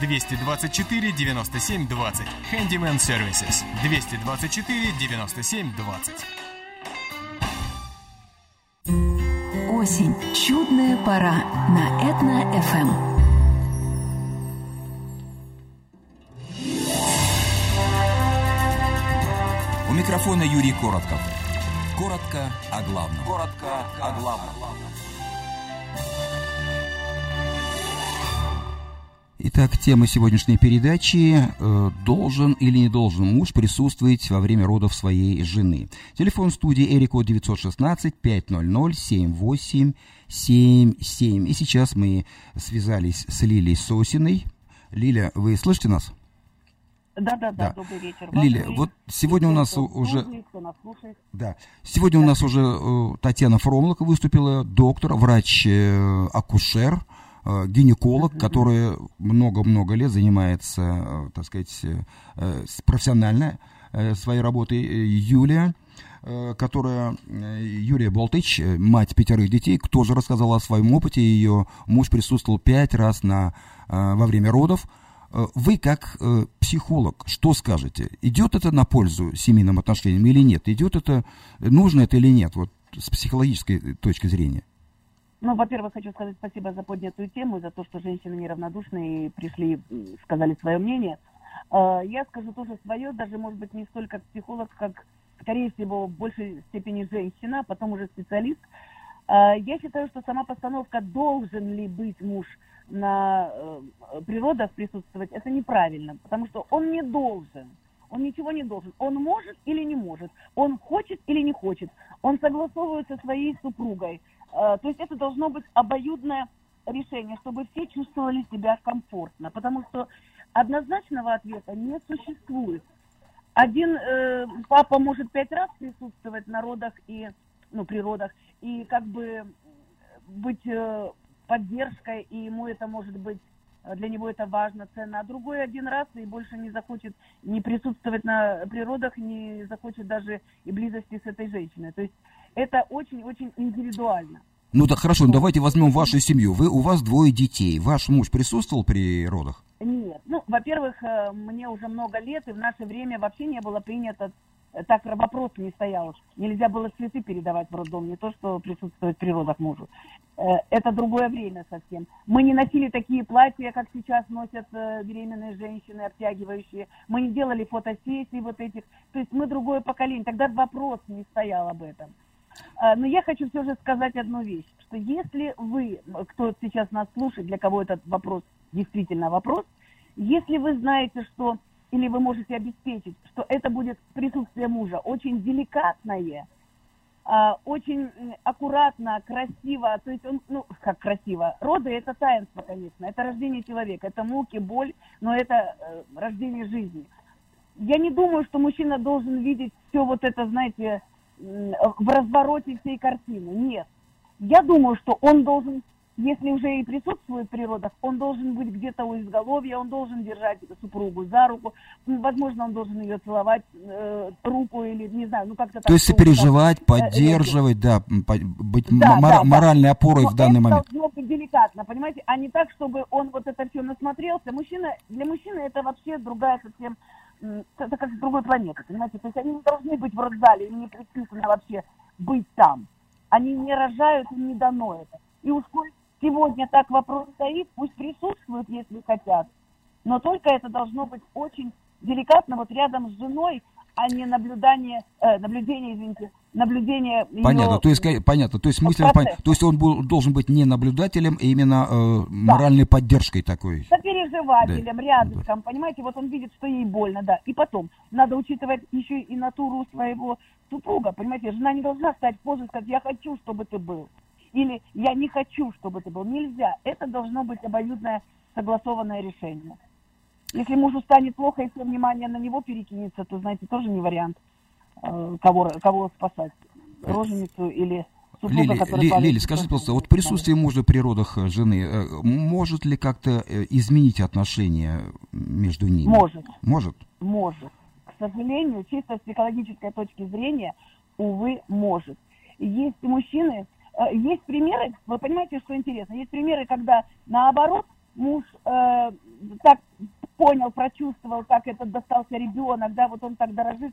224 97 20. Handyman Services. 224 97 20. Осень. Чудная пора на Этно-ФМ. У микрофона Юрий Коротков. Коротко о главном. Коротко о главном. Итак, тема сегодняшней передачи э, «Должен или не должен муж присутствовать во время родов своей жены?» Телефон студии Эрико 916-500-7877. И сейчас мы связались с Лилией Сосиной. Лиля, вы слышите нас? Да, да, да, Да. добрый вечер. Лилия, Вам, вот сегодня у нас уже- нас. Да. Сегодня у нас уже э, Татьяна Фромлок выступила, доктор, врач-акушер, э, гинеколог, которая много-много лет занимается, э, так сказать, э, э, профессионально э, своей работой. Э, Юлия, э, которая, э, Юлия Болтыч, э, мать пятерых детей, тоже рассказала о своем опыте. Ее муж присутствовал пять раз на, э, во время родов. Э, Вы как э, психолог, что скажете? Идет это на пользу семейным отношениям или нет? Идет это, нужно это или нет? Вот с психологической точки зрения. Ну, во-первых, хочу сказать спасибо за поднятую тему, за то, что женщины неравнодушны и пришли, сказали свое мнение. Э, Я скажу тоже свое, даже, может быть, не столько психолог, как, скорее всего, в большей степени женщина, а потом уже специалист. Э, Я считаю, что сама постановка «должен ли быть муж на э, природах присутствовать» это неправильно, потому что он не должен. Он ничего не должен. Он может или не может. Он хочет или не хочет. Он согласовывает со своей супругой. Э, То есть это должно быть обоюдное решение, чтобы все чувствовали себя комфортно. Потому что однозначного ответа не существует. Один э, папа может пять раз присутствовать на родах и, ну, при родах, и как бы быть э, поддержкой, и ему это может быть, э, для него это важно, ценно, а другой один раз и больше не захочет не присутствовать на природах, не захочет даже и близости с этой женщиной. То есть это очень-очень индивидуально. Ну так хорошо, ну давайте возьмем вашу семью. Вы, у вас двое детей. Ваш муж присутствовал при родах? Нет. Ну, во-первых, э, мне уже много лет, и в наше время вообще не было принято, э, так вопрос не стоял. Нельзя было цветы передавать в роддом, не то, что присутствовать при родах мужу. Э, Это другое время совсем. Мы не носили такие платья, как сейчас носят беременные женщины, обтягивающие. Мы не делали фотосессий вот этих. То есть мы другое поколение. Тогда вопрос не стоял об этом. А, Но я хочу все же сказать одну вещь, что если вы, кто сейчас нас слушает, для кого этот вопрос действительно вопрос, если вы знаете, что, или вы можете обеспечить, что это будет присутствие мужа очень деликатное, а, очень аккуратно, красиво, то есть он, ну, как красиво, роды это таинство, конечно, это рождение человека, это муки, боль, но это э, рождение жизни. Я не думаю, что мужчина должен видеть все вот это, знаете, в развороте всей картины. Нет. Я думаю, что он должен, если уже и присутствует в природах, он должен быть где-то у изголовья, он должен держать супругу за руку, М, возможно, он должен ее целовать э, руку или, не знаю, ну как-то так. То есть сопереживать, э, поддерживать, да, быть да, м- да, мора- да. моральной опорой Но в данный это момент. должно быть деликатно, понимаете, а не так, чтобы он вот это все насмотрелся. Мужчина, для мужчины это вообще другая совсем, это как с другой планеты, понимаете, то есть они не должны быть в родзале, им не предписано вообще быть там. Они не рожают, им не дано это. И уж сегодня так вопрос стоит, пусть присутствуют, если хотят. Но только это должно быть очень деликатно, вот рядом с женой, а не наблюдание, э, наблюдение, извините, наблюдение Понятно, то есть, понятно, то есть процесс. пон- то есть он был- должен быть не наблюдателем, а именно э, моральной поддержкой такой. сопереживателем, рядышком, понимаете, вот он видит, что ей больно, да. И потом, надо учитывать еще и натуру своего супруга, понимаете, жена не должна стать в позу и сказать, я хочу, чтобы ты был. или я не хочу, чтобы ты был. Нельзя. Это должно быть обоюдное согласованное решение. Если мужу станет плохо, и все внимание на него перекинется, то, знаете, тоже не вариант, э, кого, кого спасать. Роженицу или супруга, Лили, который Ли- палит. Лили, скажите, пожалуйста, вот присутствие мужа при родах э, жены э, может ли как-то э, изменить отношения между ними? Может. Может? Может. К сожалению, чисто с психологической точки зрения, увы, может. Есть мужчины, э, есть примеры, вы понимаете, что интересно, есть примеры, когда наоборот муж э, так понял, прочувствовал, как этот достался ребенок, да, вот он так дорожит.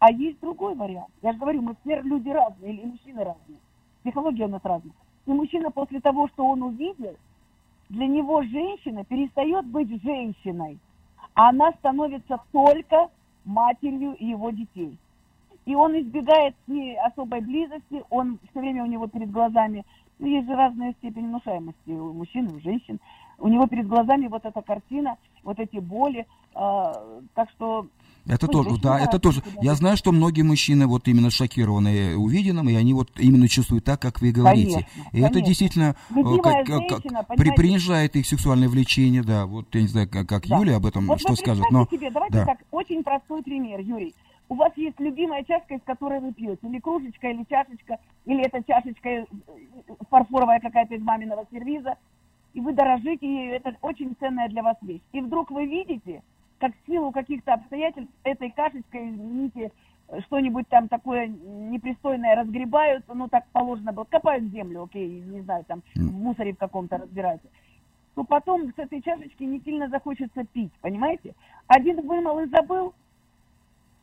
А есть другой вариант. Я же говорю, мы все люди разные, и мужчины разные. Психология у нас разная. И мужчина после того, что он увидел, для него женщина перестает быть женщиной, а она становится только матерью его детей. И он избегает с ней особой близости, он все время у него перед глазами, ну, есть же разная степень внушаемости у мужчин, у женщин. У него перед глазами вот эта картина, вот эти боли. а, так что... Это ну, тоже, да, это тоже. Я знаю, что многие мужчины вот именно шокированы увиденным, и они вот именно чувствуют так, как вы говорите. Конечно, и это конечно. действительно э, Любимая как- как- женщина, при- принижает их сексуальное влечение, да. Вот я не знаю, как, как Да. Юля об этом Вот что скажет, но себе, давайте да. так, очень простой пример, Юрий. У вас есть любимая чашка, из которой вы пьете, или кружечка, или чашечка, или это чашечка э, фарфоровая какая-то из маминого сервиза, и вы дорожите ею, это очень ценная для вас вещь. И вдруг вы видите, как в силу каких-то обстоятельств этой кашечкой, извините, что-нибудь там такое непристойное разгребают, ну так положено было, копают землю, окей, не знаю, там в мусоре в каком-то разбираются то потом с этой чашечки не сильно захочется пить, понимаете? Один вымыл и забыл,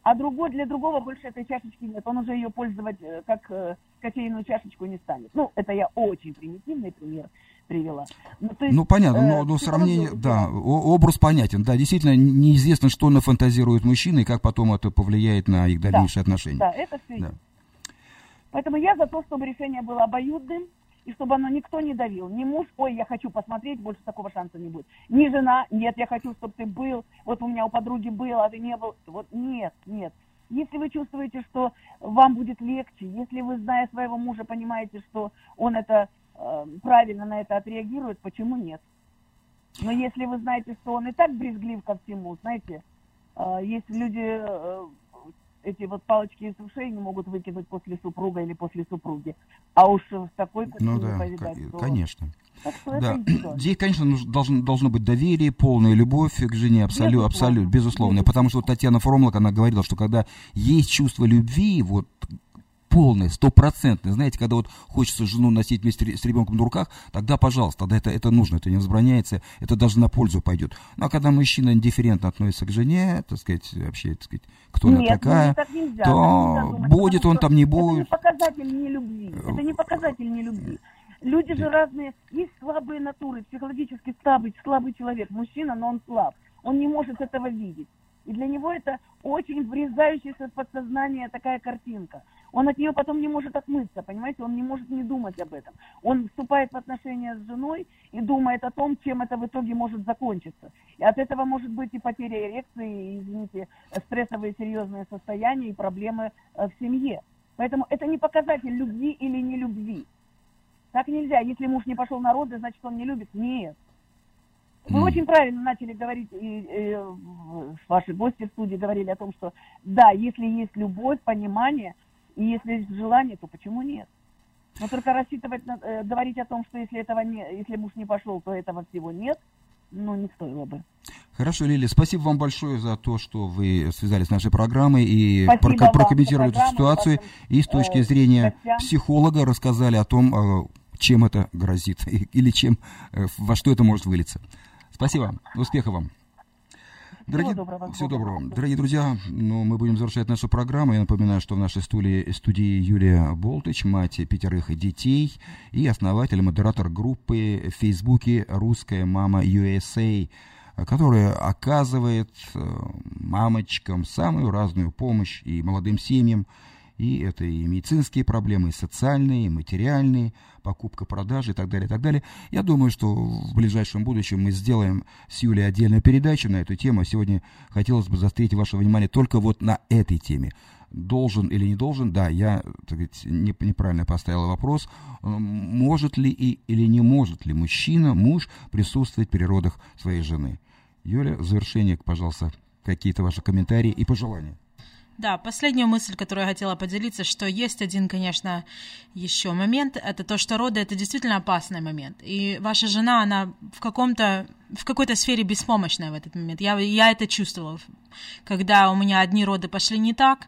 а другой для другого больше этой чашечки нет. Он уже ее пользовать э, как э, кофейную чашечку не станет. Ну, это я очень примитивный пример привела. Ну, есть, Ну, понятно, э, но, но сравнение, да, образ понятен. Да, действительно, неизвестно, что нафантазирует мужчина и как потом это повлияет на их дальнейшие отношения. Да, это все. Да. Поэтому я за то, чтобы решение было обоюдным, и чтобы оно никто не давил. Ни муж, ой, я хочу посмотреть, больше такого шанса не будет. Ни жена, нет, я хочу, чтобы ты был, вот у меня у подруги был, а ты не был. Вот нет, нет. Если вы чувствуете, что вам будет легче, если вы, зная своего мужа, понимаете, что он это правильно на это отреагирует, почему нет? Но если вы знаете, что он и так брезглив ко всему, знаете, э, есть люди, э, эти вот палочки из ушей не могут выкинуть после супруга или после супруги. А уж в такой Ну да, повидать, то- конечно. Что Да. Здесь, конечно, должно, должно быть доверие, полная любовь к жене, абсолютно, Безусловно. абсолютно, безусловно. Потому что вот Татьяна Фромлок, она говорила, что когда есть чувство любви, вот полное, стопроцентное, знаете, когда вот хочется жену носить вместе с ребенком на руках, тогда, пожалуйста, тогда это, это нужно, это не возбраняется, это даже на пользу пойдет. Ну, а когда мужчина индифферентно относится к жене, так сказать, вообще, так сказать, кто она такая, ну, нельзя, то так будет он там, не Это не будет. показатель не любви. Это не показатель не любви. Люди же разные. Есть слабые натуры, психологически слабый, слабый человек. Мужчина, но он слаб. Он не может этого видеть. И для него это очень врезающаяся в подсознание такая картинка. Он от нее потом не может отмыться, понимаете? Он не может не думать об этом. Он вступает в отношения с женой и думает о том, чем это в итоге может закончиться. И от этого может быть и потеря эрекции, и, извините, стрессовые серьезные состояния и проблемы э, в семье. Поэтому это не показатель любви или не любви. Так нельзя. Если муж не пошел на роды, значит, он не любит. Нет. Вы М. очень правильно начали говорить, и, и, ваши гости в студии говорили о том, что да, если есть любовь, понимание, и если есть желание, то почему нет? Но только рассчитывать, на- э, говорить о том, что если этого не, если муж не пошел, то этого всего нет, ну, не стоило бы. Хорошо, Лили, спасибо вам большое за то, что вы связались с нашей программой и Спасибо вам прокомментировали эту ситуацию. вашим, И с точки э, зрения гостям. психолога рассказали о том, э, чем это грозит или чем, э, во что это может вылиться. Спасибо, успехов вам. Дорогие, доброго. всего доброго. Дорогие друзья, ну, мы будем завершать нашу программу. Я напоминаю, что в нашей студии, студии Юлия Болтыч, мать пятерых детей и основатель, модератор группы в Фейсбуке «Русская мама USA», которая оказывает э, мамочкам самую разную помощь и молодым семьям. И это и медицинские проблемы, и социальные, и материальные, покупка, продажи и так далее, и так далее. Я думаю, что в ближайшем будущем мы сделаем с Юлей отдельную передачу на эту тему. Сегодня хотелось бы заострить ваше внимание только вот на этой теме. должен или не должен, да, я так сказать, не, неправильно поставил вопрос, может ли и, или не может ли мужчина, муж присутствовать при родах своей жены. Юля, в завершение, пожалуйста, какие-то ваши комментарии и пожелания. Да, последняя мысль, которую я хотела поделиться, что есть один, конечно, еще момент, это то, что роды это действительно опасный момент. И ваша жена, она в каком-то, в какой-то сфере беспомощная в этот момент. Я, я это чувствовала, когда у меня одни роды пошли не так,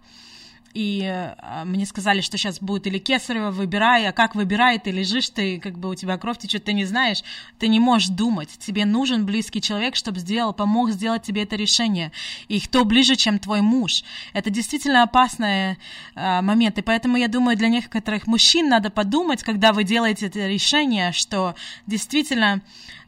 и э, мне сказали, что сейчас будет или кесарево, выбирай, а как выбирай, ты лежишь, ты как бы у тебя кровь течет, ты не знаешь, ты не можешь думать, тебе нужен близкий человек, чтобы сделал, помог сделать тебе это решение, и кто ближе, чем твой муж. Это действительно опасный э, момент, и поэтому я думаю, для некоторых мужчин надо подумать, когда вы делаете это решение, что действительно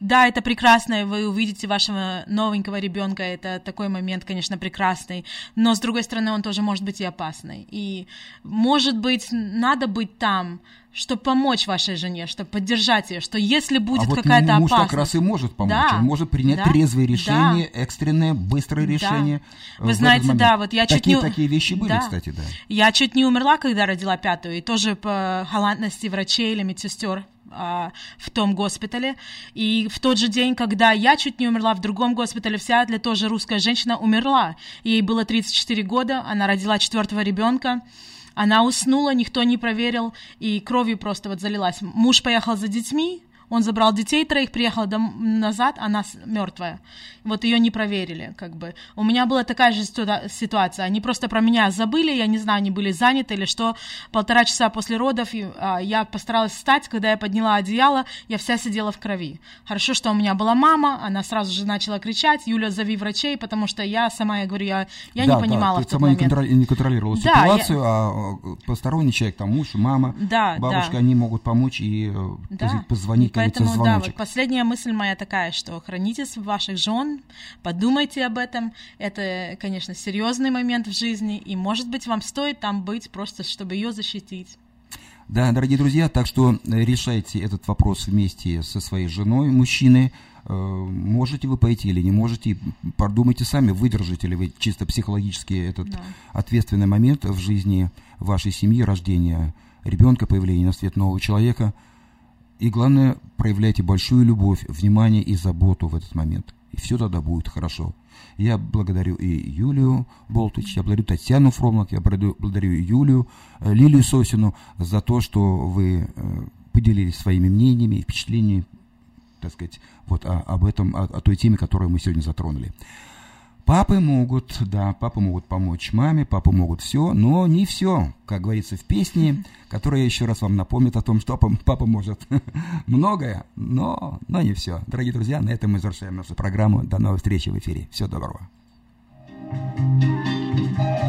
да, это прекрасно, вы увидите вашего новенького ребенка, это такой момент, конечно, прекрасный, но с другой стороны, он тоже может быть и опасный. И, может быть, надо быть там, чтобы помочь вашей жене, чтобы поддержать ее, что если будет а вот какая-то муж опасность... как раз и может помочь, да, он может принять да, трезвое решение, да, экстренное, быстрое решение. Да. Вы знаете, да, вот я такие, чуть не... Такие вещи были, да. кстати, да. Я чуть не умерла, когда родила пятую, и тоже по галантности врачей или медсестер а, в том госпитале. И в тот же день, когда я чуть не умерла, в другом госпитале в Сиатле тоже русская женщина умерла. Ей было 34 года, она родила четвертого ребенка. Она уснула, никто не проверил, и кровью просто вот залилась. Муж поехал за детьми, он забрал детей троих, приехал дом, назад, она мертвая. Вот ее не проверили, как бы. У меня была такая же ситуация. Они просто про меня забыли, я не знаю, они были заняты или что. Полтора часа после родов и, а, я постаралась встать, когда я подняла одеяло, я вся сидела в крови. Хорошо, что у меня была мама, она сразу же начала кричать, Юля, зови врачей, потому что я сама, я говорю, я, я да, не понимала да, в тот сама момент. Не, контроли, не контролировала да, ситуацию, я... а посторонний человек, там муж, мама, да, бабушка, да. они могут помочь и да. позвонить, Поэтому, да, вот последняя мысль моя такая, что хранитесь ваших жен, подумайте об этом. Это, конечно, серьезный момент в жизни, и, может быть, вам стоит там быть, просто чтобы ее защитить. Да, дорогие друзья, так что решайте этот вопрос вместе со своей женой, мужчины. Можете вы пойти или не можете, подумайте сами, выдержите ли вы чисто психологически этот да. ответственный момент в жизни вашей семьи, рождения ребенка, появления на свет нового человека – и главное, проявляйте большую любовь, внимание и заботу в этот момент. И все тогда будет хорошо. Я благодарю и Юлию Болтыч, я благодарю Татьяну Фромлок, я благодарю Юлию, Лилию Сосину за то, что вы поделились своими мнениями и впечатлениями, так сказать, вот о, об этом, о, о той теме, которую мы сегодня затронули. Папы могут, да, папы могут помочь маме, папы могут все, но не все, как говорится в песне, которая еще раз вам напомнит о том, что папа, папа может многое, но, но не все. Дорогие друзья, на этом мы завершаем нашу программу. До новых встреч в эфире. Всего доброго. thank you